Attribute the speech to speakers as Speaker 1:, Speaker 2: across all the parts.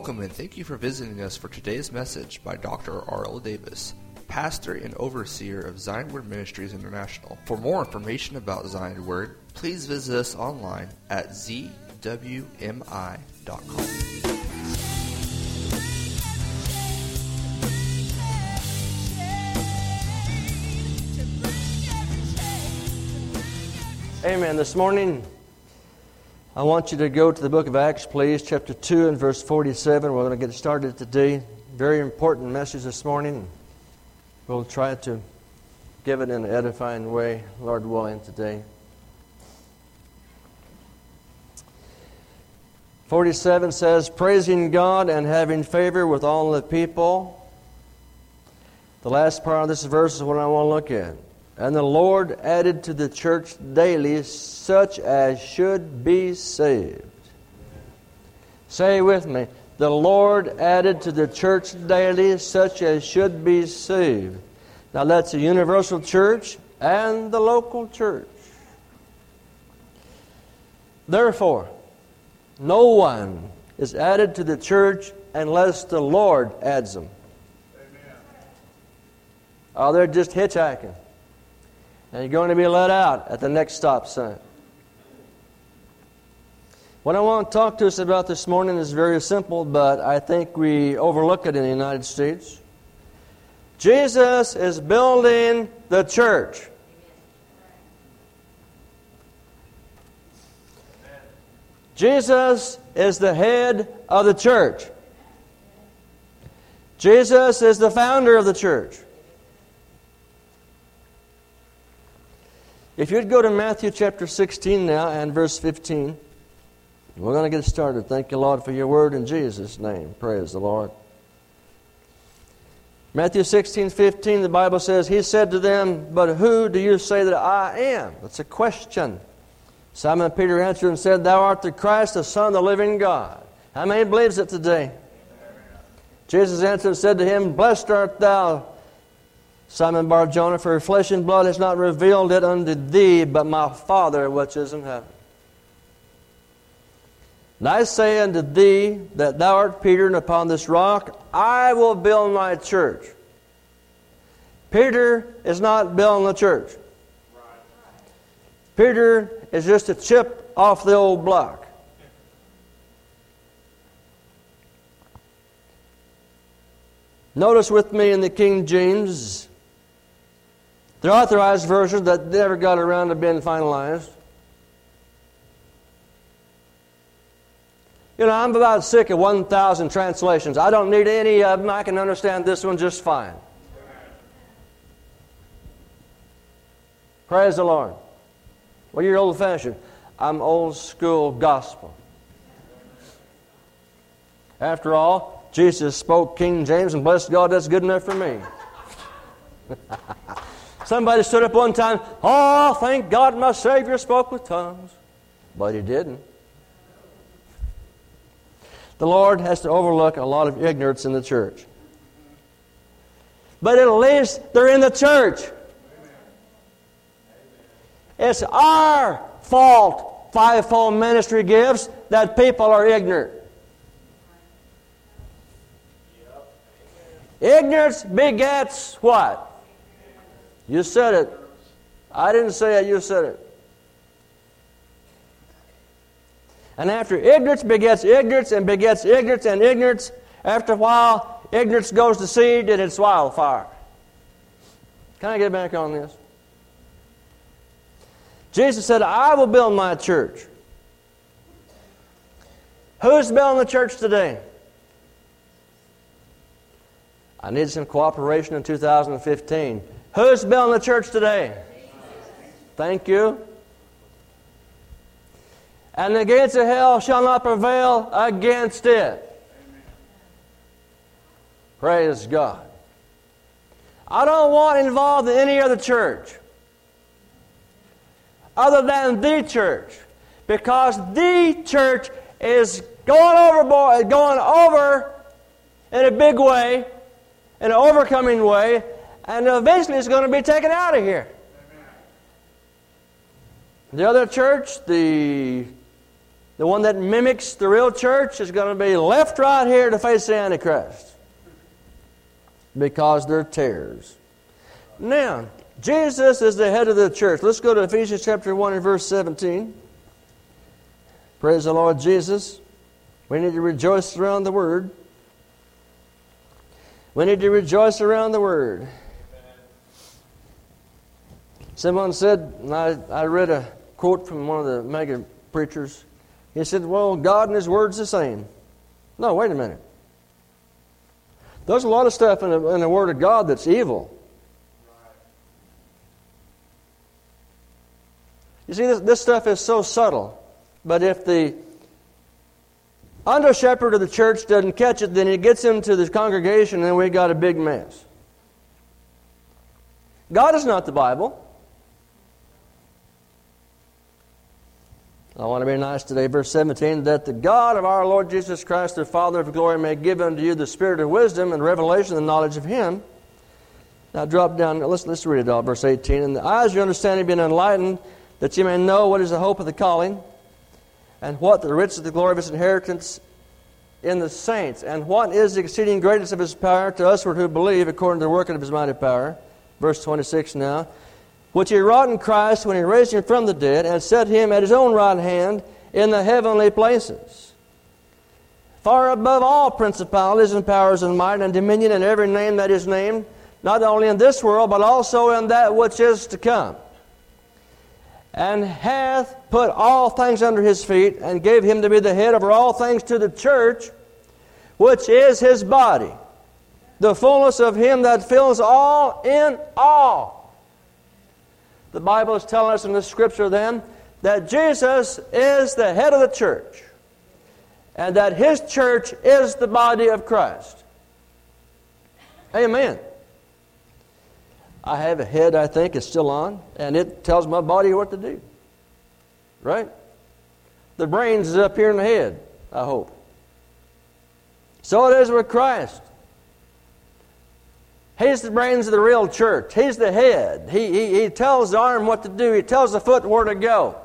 Speaker 1: Welcome and thank you for visiting us for today's message by Dr. R.L. Davis, pastor and overseer of Zion Word Ministries International. For more information about Zion Word, please visit us online at zwmi.com.
Speaker 2: Amen. This morning, I want you to go to the book of Acts, please, chapter 2 and verse 47. We're going to get started today. Very important message this morning. We'll try to give it in an edifying way, Lord willing, today. 47 says, Praising God and having favor with all the people. The last part of this verse is what I want to look at. And the Lord added to the church daily such as should be saved. Say with me. The Lord added to the church daily such as should be saved. Now that's a universal church and the local church. Therefore, no one is added to the church unless the Lord adds them. Amen. Oh, they're just hitchhiking and you're going to be let out at the next stop sign. What I want to talk to us about this morning is very simple, but I think we overlook it in the United States. Jesus is building the church. Jesus is the head of the church. Jesus is the founder of the church. If you'd go to Matthew chapter 16 now and verse 15, we're going to get started. Thank you, Lord, for your word in Jesus' name. Praise the Lord. Matthew 16, 15, the Bible says, He said to them, But who do you say that I am? That's a question. Simon Peter answered and said, Thou art the Christ, the Son of the living God. How many believes it today? Jesus answered and said to him, Blessed art thou, Simon Bar Jonah, for flesh and blood has not revealed it unto thee, but my Father which is in heaven. And I say unto thee that thou art Peter, and upon this rock I will build my church. Peter is not building the church. Peter is just a chip off the old block. Notice with me in the King James the authorized versions that never got around to being finalized. You know, I'm about sick of 1,000 translations. I don't need any of them. I can understand this one just fine. Praise the Lord. Well, you're old fashioned. I'm old school gospel. After all, Jesus spoke King James, and bless God, that's good enough for me. Somebody stood up one time, oh, thank God my Savior spoke with tongues. But he didn't. The Lord has to overlook a lot of ignorance in the church. But at least they're in the church. It's our fault, fivefold ministry gives, that people are ignorant. Ignorance begets what? You said it. I didn't say it, you said it. And after ignorance begets ignorance and begets ignorance and ignorance, after a while, ignorance goes to seed and it's wildfire. Can I get back on this? Jesus said, I will build my church. Who's building the church today? I need some cooperation in 2015. Who's building the church today? Thank you. And the gates of hell shall not prevail against it. Praise God. I don't want involved in any other church other than the church because the church is going overboard, going over in a big way, in an overcoming way, and eventually it's going to be taken out of here. The other church, the the one that mimics the real church, is going to be left right here to face the Antichrist because they're tares. Now, Jesus is the head of the church. Let's go to Ephesians chapter 1 and verse 17. Praise the Lord Jesus. We need to rejoice around the Word. We need to rejoice around the Word. Someone said, I, I read a quote from one of the mega preachers. He said, Well, God and His Word's the same. No, wait a minute. There's a lot of stuff in the, in the Word of God that's evil. You see, this, this stuff is so subtle. But if the under shepherd of the church doesn't catch it, then he gets into the congregation and we've got a big mess. God is not the Bible. I want to be nice today. Verse 17 that the God of our Lord Jesus Christ, the Father of glory, may give unto you the spirit of wisdom and revelation and knowledge of Him. Now drop down, let's, let's read it all. Verse 18 And the eyes of your understanding being enlightened, that you may know what is the hope of the calling, and what the riches of the glory of His inheritance in the saints, and what is the exceeding greatness of His power to us who believe, according to the working of His mighty power. Verse 26 now which he wrought in Christ when he raised him from the dead and set him at his own right hand in the heavenly places. Far above all principalities and powers and might and dominion and every name that is named, not only in this world, but also in that which is to come. And hath put all things under his feet, and gave him to be the head over all things to the church, which is his body, the fullness of him that fills all in all. The Bible is telling us in the scripture then that Jesus is the head of the church and that his church is the body of Christ. Amen. I have a head, I think, it's still on, and it tells my body what to do. Right? The brains is up here in the head, I hope. So it is with Christ. He's the brains of the real church. He's the head. He, he, he tells the arm what to do. He tells the foot where to go.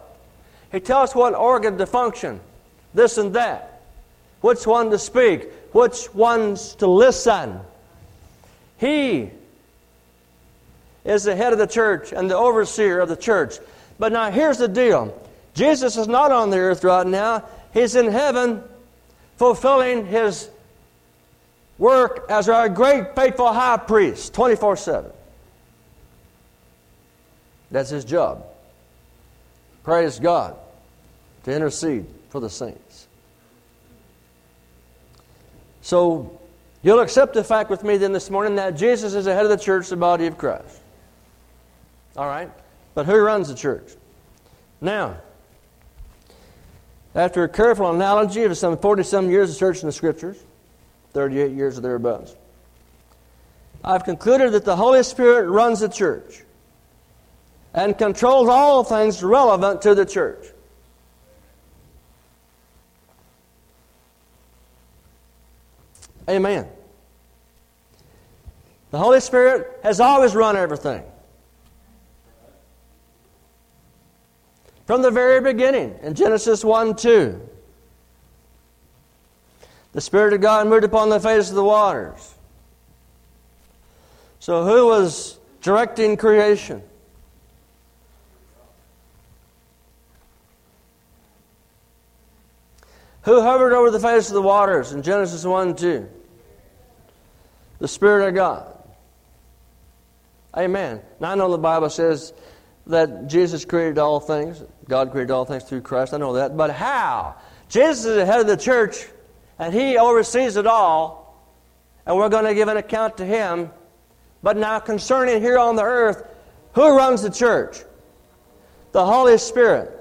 Speaker 2: He tells what organ to function, this and that. Which one to speak, which ones to listen. He is the head of the church and the overseer of the church. But now here's the deal Jesus is not on the earth right now, He's in heaven fulfilling His work as our great faithful high priest 24 7. That's his job. Praise God to intercede for the saints. So, you'll accept the fact with me then this morning that Jesus is the head of the church, the body of Christ. All right? But who runs the church? Now, after a careful analogy of some 40 some years of searching the scriptures, 38 years or thereabouts. I've concluded that the Holy Spirit runs the church and controls all things relevant to the church. Amen. The Holy Spirit has always run everything. From the very beginning, in Genesis 1 2. The Spirit of God moved upon the face of the waters. So, who was directing creation? Who hovered over the face of the waters in Genesis 1 2? The Spirit of God. Amen. Now, I know the Bible says that Jesus created all things, God created all things through Christ. I know that. But how? Jesus is the head of the church and He oversees it all, and we're going to give an account to Him. But now, concerning here on the earth, who runs the church? The Holy Spirit.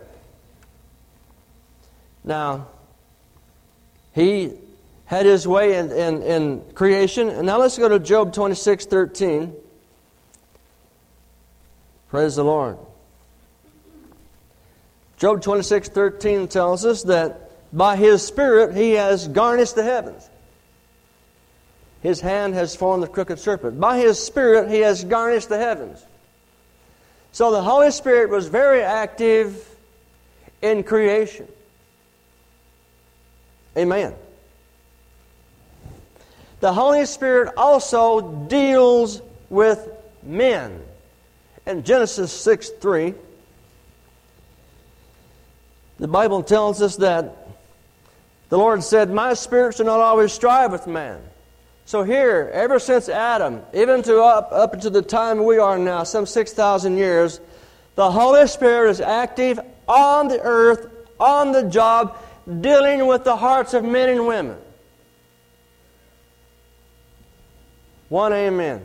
Speaker 2: Now, He had His way in, in, in creation. And now let's go to Job 26 13. Praise the Lord. Job 26 13 tells us that by His Spirit, He has garnished the heavens. His hand has formed the crooked serpent. By His Spirit, He has garnished the heavens. So the Holy Spirit was very active in creation. Amen. The Holy Spirit also deals with men. In Genesis 6 3, the Bible tells us that the Lord said, My spirit shall not always strive with man. So here, ever since Adam, even to up, up to the time we are now, some 6,000 years, the Holy Spirit is active on the earth, on the job, dealing with the hearts of men and women. One amen.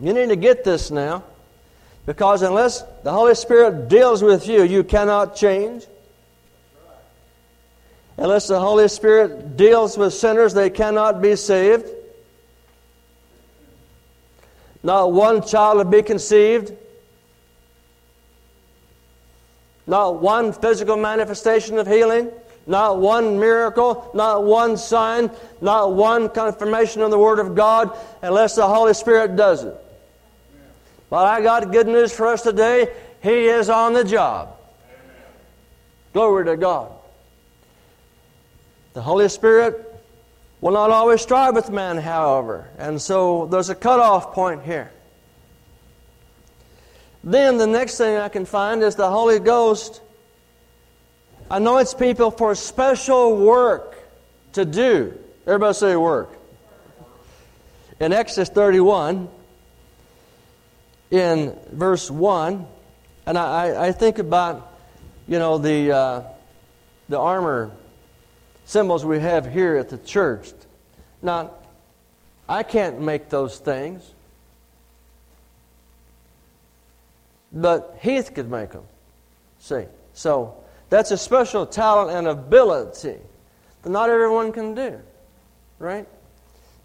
Speaker 2: You need to get this now. Because unless the Holy Spirit deals with you, you cannot change. Unless the Holy Spirit deals with sinners, they cannot be saved. Not one child will be conceived. Not one physical manifestation of healing. Not one miracle. Not one sign. Not one confirmation of the Word of God unless the Holy Spirit does it. But I got good news for us today. He is on the job. Glory to God. The Holy Spirit will not always strive with man, however. And so there's a cutoff point here. Then the next thing I can find is the Holy Ghost anoints people for special work to do. Everybody say work. In Exodus 31, in verse 1, and I, I think about, you know, the, uh, the armor symbols we have here at the church. Now, I can't make those things, but Heath could make them. See? So, that's a special talent and ability that not everyone can do. Right?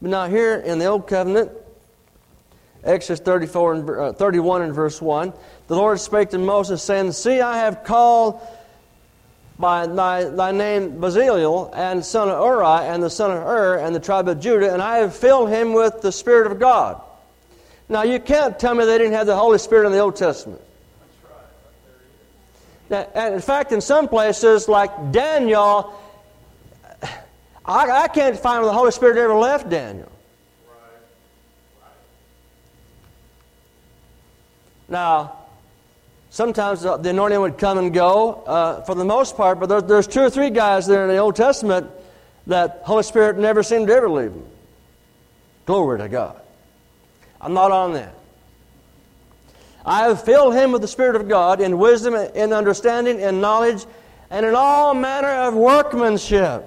Speaker 2: But now, here in the Old Covenant, Exodus 34 and, uh, 31 and verse 1. The Lord spake to Moses, saying, See, I have called by thy, thy name Bezalel, and son of Uri, and the son of Hur, and the tribe of Judah, and I have filled him with the Spirit of God. Now, you can't tell me they didn't have the Holy Spirit in the Old Testament. Now, and in fact, in some places, like Daniel, I, I can't find where the Holy Spirit ever left Daniel. Now, sometimes the anointing would come and go uh, for the most part, but there, there's two or three guys there in the Old Testament that Holy Spirit never seemed to ever leave them. Glory to God. I'm not on that. I have filled him with the Spirit of God in wisdom, in understanding, in knowledge, and in all manner of workmanship.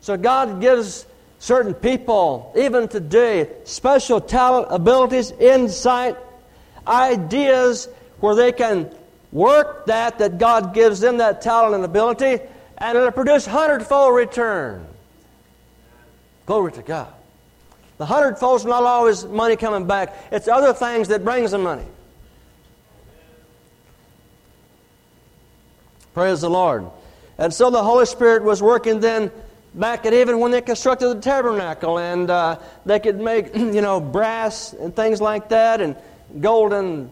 Speaker 2: So God gives certain people, even today, special talent, abilities, insight, ideas where they can work that that God gives them that talent and ability, and it'll produce hundredfold return. Glory to God. The hundredfold is not always money coming back. It's other things that brings the money. Praise the Lord. And so the Holy Spirit was working then back at even when they constructed the tabernacle and uh, they could make, you know, brass and things like that and golden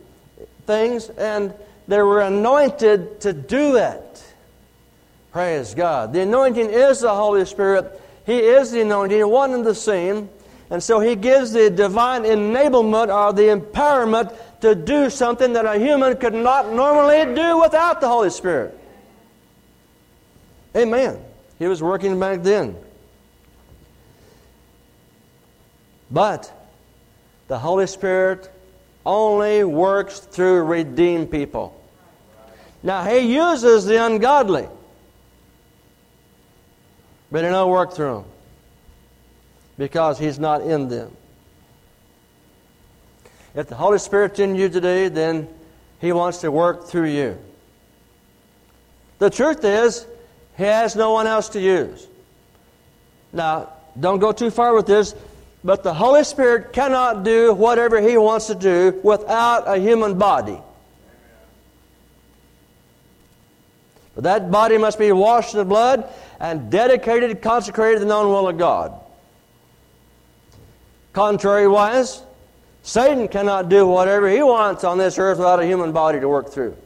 Speaker 2: things, and they were anointed to do it. Praise God. The anointing is the Holy Spirit. He is the anointing, one and the same. And so He gives the divine enablement or the empowerment to do something that a human could not normally do without the Holy Spirit. Amen. He was working back then. But the Holy Spirit only works through redeemed people. Now, He uses the ungodly, but He don't work through them because He's not in them. If the Holy Spirit's in you today, then He wants to work through you. The truth is, He has no one else to use. Now, don't go too far with this. But the Holy Spirit cannot do whatever He wants to do without a human body. But that body must be washed in the blood and dedicated, consecrated to the known will of God. Contrariwise, Satan cannot do whatever he wants on this earth without a human body to work through.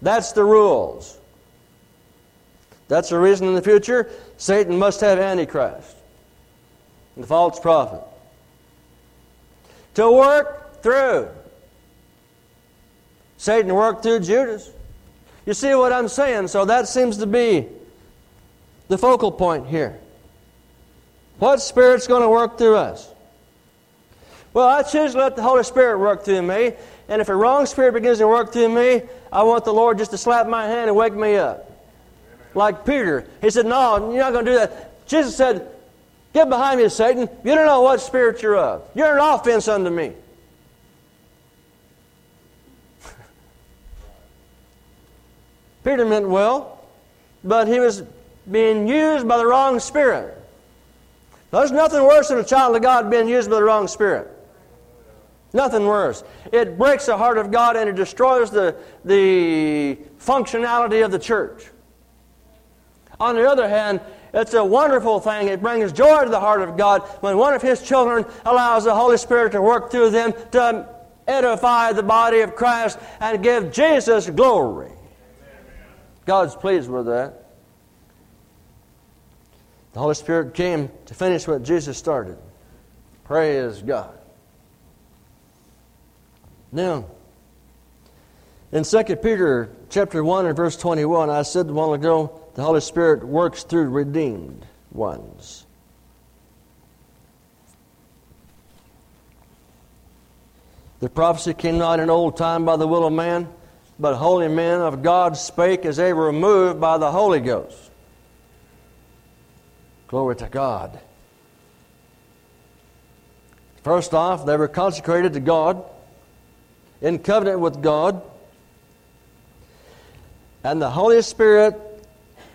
Speaker 2: That's the rules. That's the reason in the future Satan must have Antichrist, and the false prophet. To work through. Satan worked through Judas. You see what I'm saying? So that seems to be the focal point here. What Spirit's going to work through us? Well, I choose to let the Holy Spirit work through me. And if a wrong spirit begins to work through me, I want the Lord just to slap my hand and wake me up. Like Peter. He said, No, you're not going to do that. Jesus said, Get behind me, Satan. You don't know what spirit you're of. You're an offense unto me. Peter meant well, but he was being used by the wrong spirit. There's nothing worse than a child of God being used by the wrong spirit. Nothing worse. It breaks the heart of God and it destroys the, the functionality of the church. On the other hand, it's a wonderful thing. It brings joy to the heart of God when one of His children allows the Holy Spirit to work through them to edify the body of Christ and give Jesus glory. God's pleased with that. The Holy Spirit came to finish what Jesus started. Praise God. Now, in 2 Peter chapter 1 and verse 21, I said a while ago, the Holy Spirit works through redeemed ones. The prophecy came not in old time by the will of man, but holy men of God spake as they were moved by the Holy Ghost. Glory to God. First off, they were consecrated to God in covenant with God. And the Holy Spirit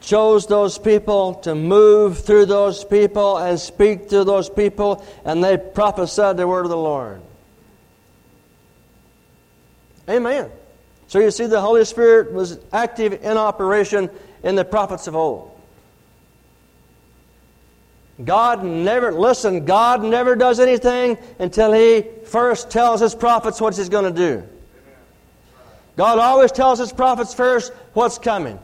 Speaker 2: chose those people to move through those people and speak to those people, and they prophesied the word of the Lord. Amen. So you see, the Holy Spirit was active in operation in the prophets of old. God never, listen, God never does anything until He first tells His prophets what He's going to do. God always tells His prophets first what's coming.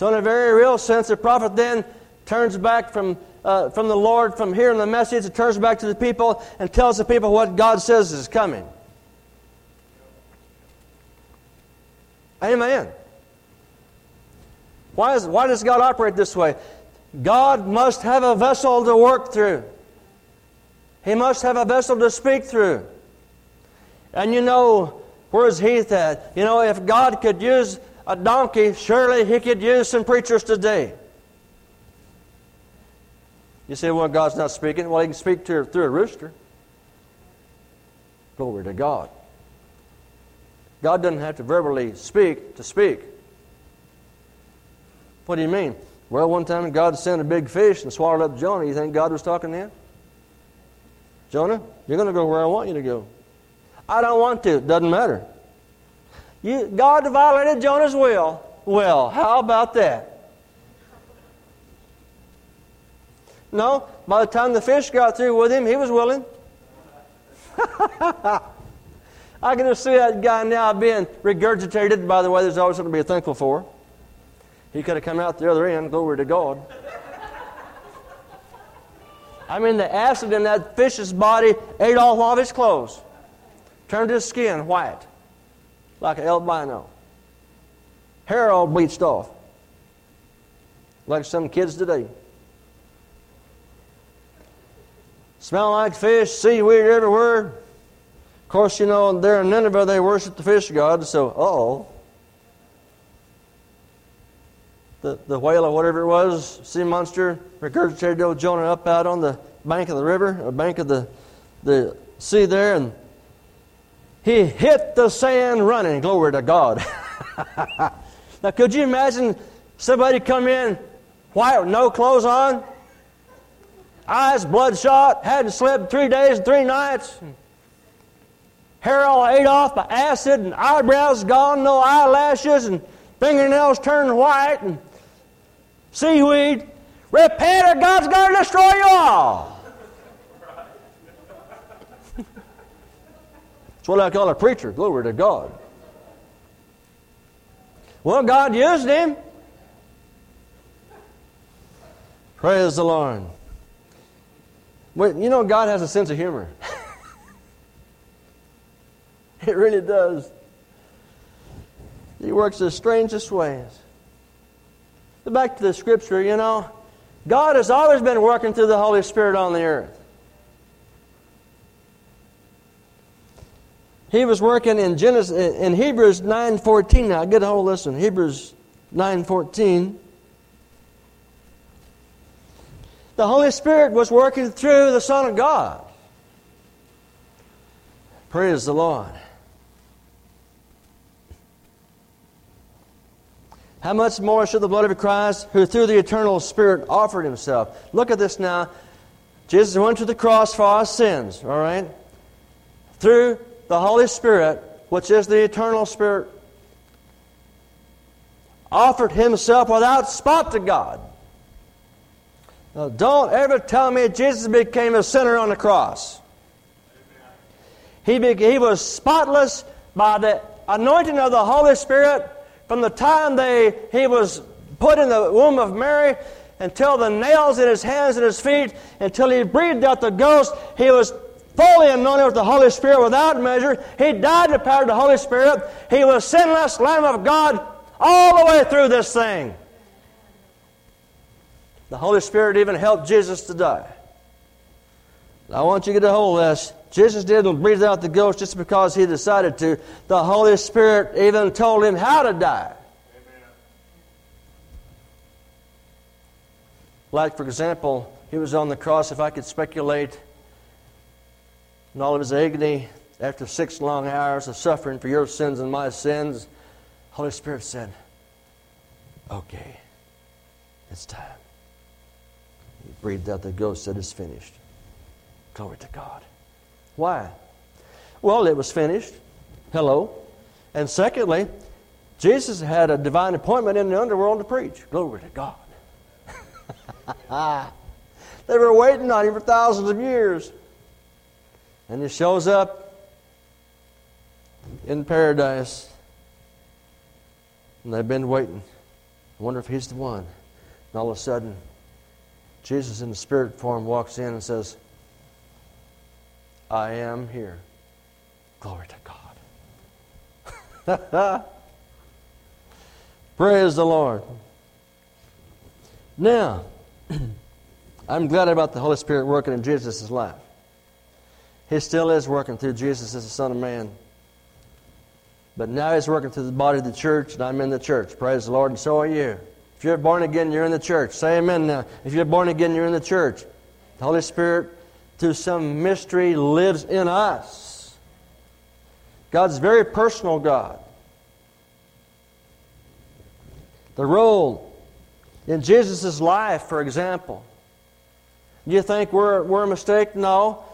Speaker 2: So, in a very real sense, the prophet then turns back from, uh, from the Lord, from hearing the message, and turns back to the people and tells the people what God says is coming. Amen. Why, is, why does God operate this way? God must have a vessel to work through. He must have a vessel to speak through. And you know, where's Heath at? You know, if God could use a donkey, surely He could use some preachers today. You say, well, God's not speaking. Well, He can speak to, through a rooster. Glory to God. God doesn't have to verbally speak to speak. What do you mean? Well, one time God sent a big fish and swallowed up Jonah. You think God was talking then? Jonah, you're going to go where I want you to go. I don't want to. Doesn't matter. You, God violated Jonah's will. Well, how about that? No, by the time the fish got through with him, he was willing. I can just see that guy now being regurgitated. By the way, there's always something to be thankful for. He could have come out the other end, glory to God. I mean, the acid in that fish's body ate off all of his clothes, turned his skin white, like an albino. Hair all bleached off, like some kids today. Smell like fish, seaweed everywhere. Of course, you know, there in Nineveh they worship the fish god, so, oh the, the whale or whatever it was, sea monster, regurgitated old Jonah up out on the bank of the river, or bank of the, the sea there, and he hit the sand running. Glory to God. now, could you imagine somebody come in white no clothes on? Eyes bloodshot, hadn't slept three days and three nights. Hair all ate off by acid, and eyebrows gone, no eyelashes, and fingernails turned white, and seaweed. Repent or God's going to destroy you all. That's what I call a preacher. Glory to God. Well, God used him. Praise the Lord. Well, you know, God has a sense of humor. it really does. He works the strangest ways. Back to the scripture, you know, God has always been working through the Holy Spirit on the earth. He was working in Genesis in Hebrews 9:14. Now get a hold one. Hebrews 9:14. The Holy Spirit was working through the Son of God. Praise the Lord. How much more should the blood of Christ, who through the eternal Spirit offered himself? Look at this now. Jesus went to the cross for our sins, all right? Through the Holy Spirit, which is the eternal Spirit, offered himself without spot to God. Now, don't ever tell me Jesus became a sinner on the cross. He, be, he was spotless by the anointing of the Holy Spirit from the time they, he was put in the womb of Mary until the nails in his hands and his feet, until he breathed out the ghost, he was fully anointed with the Holy Spirit without measure. He died in the power of the Holy Spirit. He was sinless Lamb of God all the way through this thing. The Holy Spirit even helped Jesus to die. I want you to get a hold of this. Jesus didn't breathe out the ghost just because he decided to. The Holy Spirit even told him how to die. Amen. Like, for example, he was on the cross, if I could speculate, in all of his agony, after six long hours of suffering for your sins and my sins, Holy Spirit said, Okay, it's time. He breathed out the ghost, said, It's finished. Glory to God. Why? Well, it was finished. Hello. And secondly, Jesus had a divine appointment in the underworld to preach. Glory to God. they were waiting on him for thousands of years. And he shows up in paradise. And they've been waiting. I wonder if he's the one. And all of a sudden, Jesus in the spirit form walks in and says, I am here. Glory to God. Praise the Lord. Now, I'm glad about the Holy Spirit working in Jesus' life. He still is working through Jesus as the Son of Man. But now He's working through the body of the church, and I'm in the church. Praise the Lord, and so are you. If you're born again, you're in the church. Say amen now. If you're born again, you're in the church. The Holy Spirit through some mystery lives in us. God's very personal God. The role in Jesus' life, for example. You think we're, we're a mistake? No.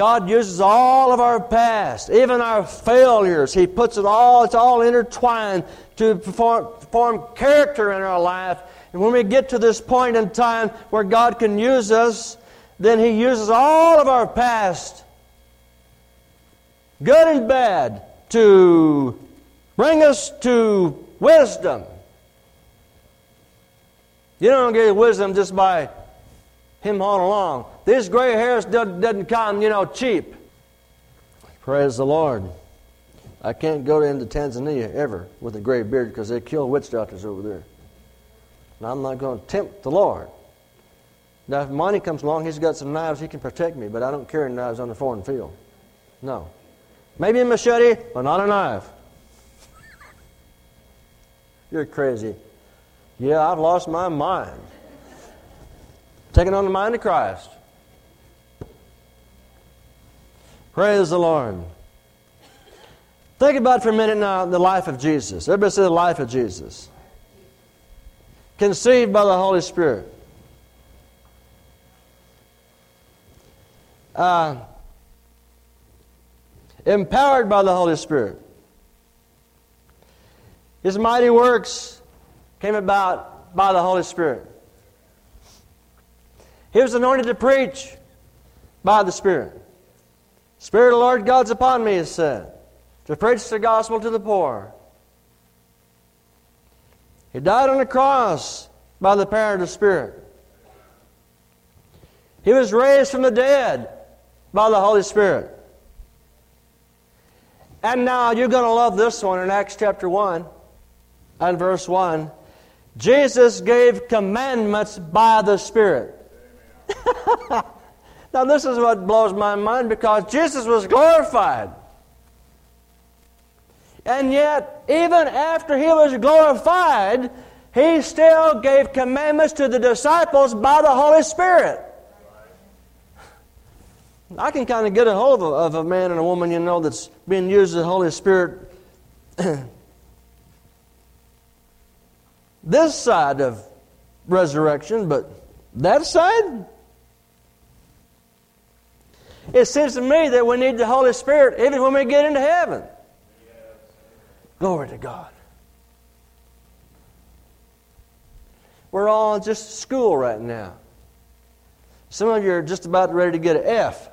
Speaker 2: God uses all of our past, even our failures. He puts it all, it's all intertwined to perform, form character in our life. And when we get to this point in time where God can use us, then He uses all of our past, good and bad, to bring us to wisdom. You don't get wisdom just by him on along. This gray hair doesn't come, you know, cheap. Praise the Lord. I can't go into Tanzania ever with a gray beard because they kill witch doctors over there. And I'm not going to tempt the Lord. Now, if money comes along, he's got some knives, he can protect me, but I don't carry knives on the foreign field. No. Maybe a machete, but not a knife. You're crazy. Yeah, I've lost my mind. Taking on the mind of Christ. Praise the Lord. Think about for a minute now the life of Jesus. Everybody say the life of Jesus. Conceived by the Holy Spirit. uh, empowered by the Holy Spirit. His mighty works came about by the Holy Spirit. He was anointed to preach by the Spirit. Spirit of the Lord God's upon me, is said, to preach the gospel to the poor. He died on the cross by the power of the Spirit. He was raised from the dead by the Holy Spirit. And now you're going to love this one in Acts chapter 1 and verse 1. Jesus gave commandments by the Spirit. now, this is what blows my mind because Jesus was glorified. And yet, even after he was glorified, he still gave commandments to the disciples by the Holy Spirit. I can kind of get a hold of a, of a man and a woman, you know, that's being used of the Holy Spirit this side of resurrection, but that side? It seems to me that we need the Holy Spirit even when we get into heaven. Glory to God. We're all just school right now. Some of you are just about ready to get an F.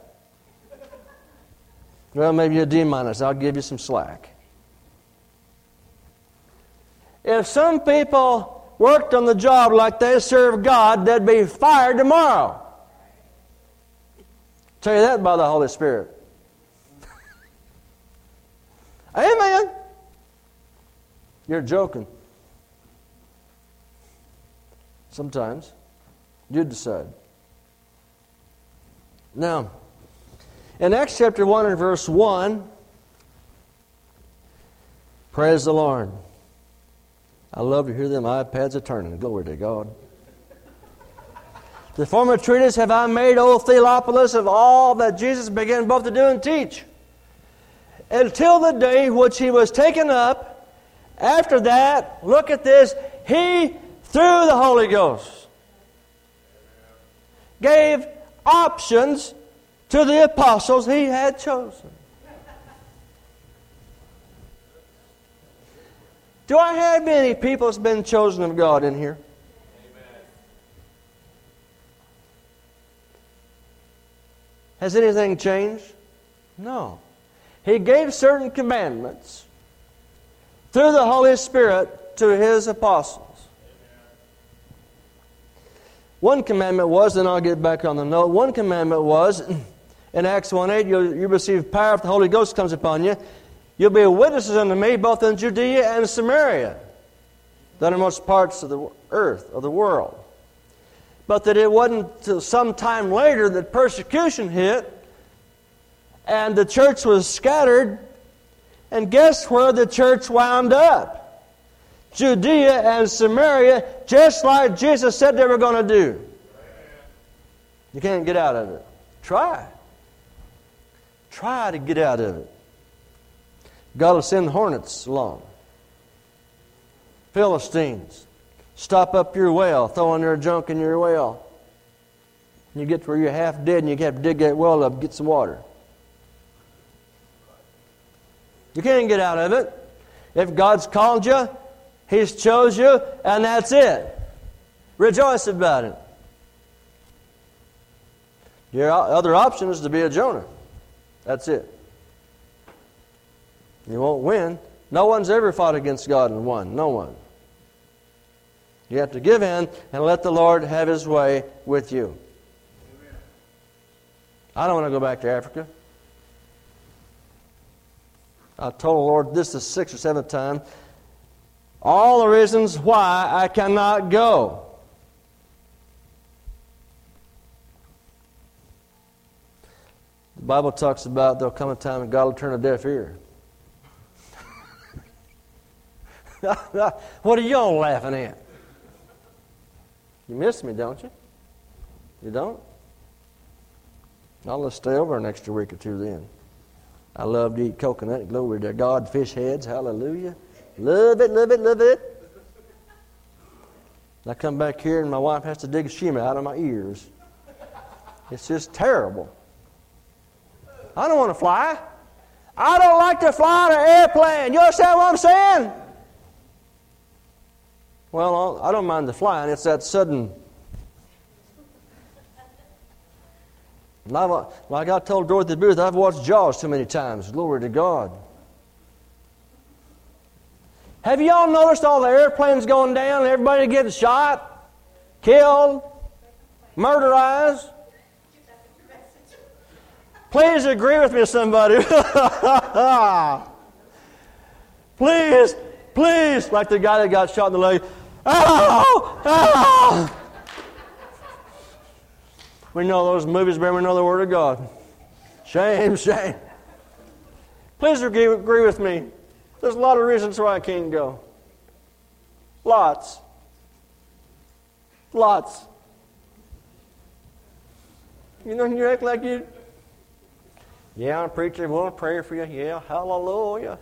Speaker 2: Well, maybe a D minus. I'll give you some slack. If some people worked on the job like they serve God, they'd be fired tomorrow. Tell you that by the Holy Spirit. Amen. You're joking. Sometimes. You decide. Now, in Acts chapter 1 and verse 1, praise the Lord. I love to hear them iPads a turning. Glory to God. The former treatise have I made, O Theophilus, of all that Jesus began both to do and teach, until the day which he was taken up. After that, look at this, he, through the Holy Ghost, gave options to the apostles he had chosen. Do I have any people that's been chosen of God in here? Has anything changed? No. He gave certain commandments through the Holy Spirit to his apostles. One commandment was, and I'll get back on the note, one commandment was in Acts 1 8, you, you receive power if the Holy Ghost comes upon you. You'll be witnesses unto me both in Judea and Samaria, the uttermost parts of the earth, of the world. But that it wasn't until some time later that persecution hit and the church was scattered. And guess where the church wound up? Judea and Samaria, just like Jesus said they were going to do. You can't get out of it. Try. Try to get out of it. God will send hornets along. Philistines. Stop up your well, throwing their junk in your well. You get to where you're half dead and you have to dig that well up, get some water. You can't get out of it. If God's called you, He's chose you, and that's it. Rejoice about it. Your other option is to be a Jonah. That's it. You won't win. No one's ever fought against God and won. No one. You have to give in and let the Lord have His way with you. I don't want to go back to Africa. I told the Lord this the sixth or seventh time. All the reasons why I cannot go. The Bible talks about there'll come a time when God will turn a deaf ear. what are y'all laughing at? You miss me, don't you? You don't? I'll just stay over an extra week or two then. I love to eat coconut. Glory to God. Fish heads. Hallelujah. Love it, love it, love it. I come back here and my wife has to dig a shimmy out of my ears. It's just terrible. I don't want to fly. I don't like to fly in an airplane. You understand what I'm saying? Well, I don't mind the flying. It's that sudden. Like I told Dorothy Booth, I've watched Jaws too many times. Glory to God. Have you all noticed all the airplanes going down everybody getting shot, killed, murderized? Please agree with me, somebody. please, please, like the guy that got shot in the leg. Oh, oh. We know those movies, but we know the Word of God. Shame, shame. Please agree, with me. There's a lot of reasons why I can't go. Lots. Lots. You know, you act like you. Yeah, I'm preacher. We'll pray for you. Yeah, hallelujah.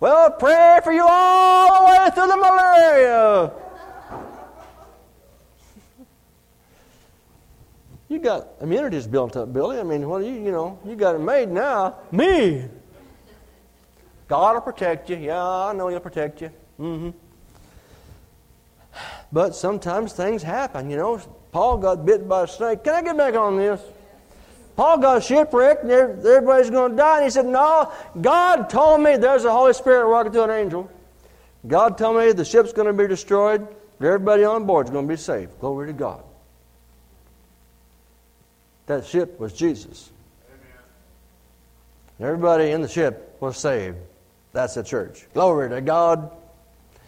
Speaker 2: Well, pray for you all the way through the malaria. You got immunities built up, Billy. I mean, what well, you you know, you got it made now. Me. God will protect you. Yeah, I know He'll protect you. Mm-hmm. But sometimes things happen. You know, Paul got bit by a snake. Can I get back on this? Paul got shipwrecked and everybody's going to die. And he said, No, God told me there's a Holy Spirit walking to an angel. God told me the ship's going to be destroyed. Everybody on board is going to be saved. Glory to God. That ship was Jesus. Amen. Everybody in the ship was saved. That's the church. Glory to God.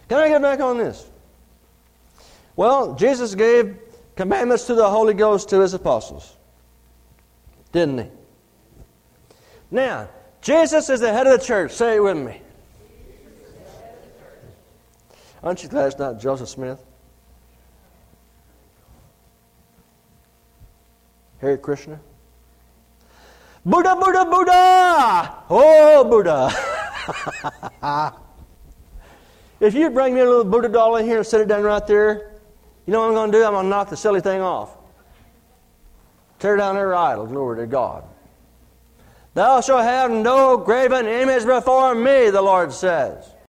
Speaker 2: Can I get back on this? Well, Jesus gave commandments to the Holy Ghost to his apostles didn't he? Now, Jesus is the head of the church. Say it with me. Aren't you glad it's not Joseph Smith? Hare Krishna? Buddha, Buddha, Buddha! Oh, Buddha! if you bring me a little Buddha doll in here and set it down right there, you know what I'm going to do? I'm going to knock the silly thing off. Tear down their idol. Glory to God. Thou shalt have no graven image before me, the Lord says.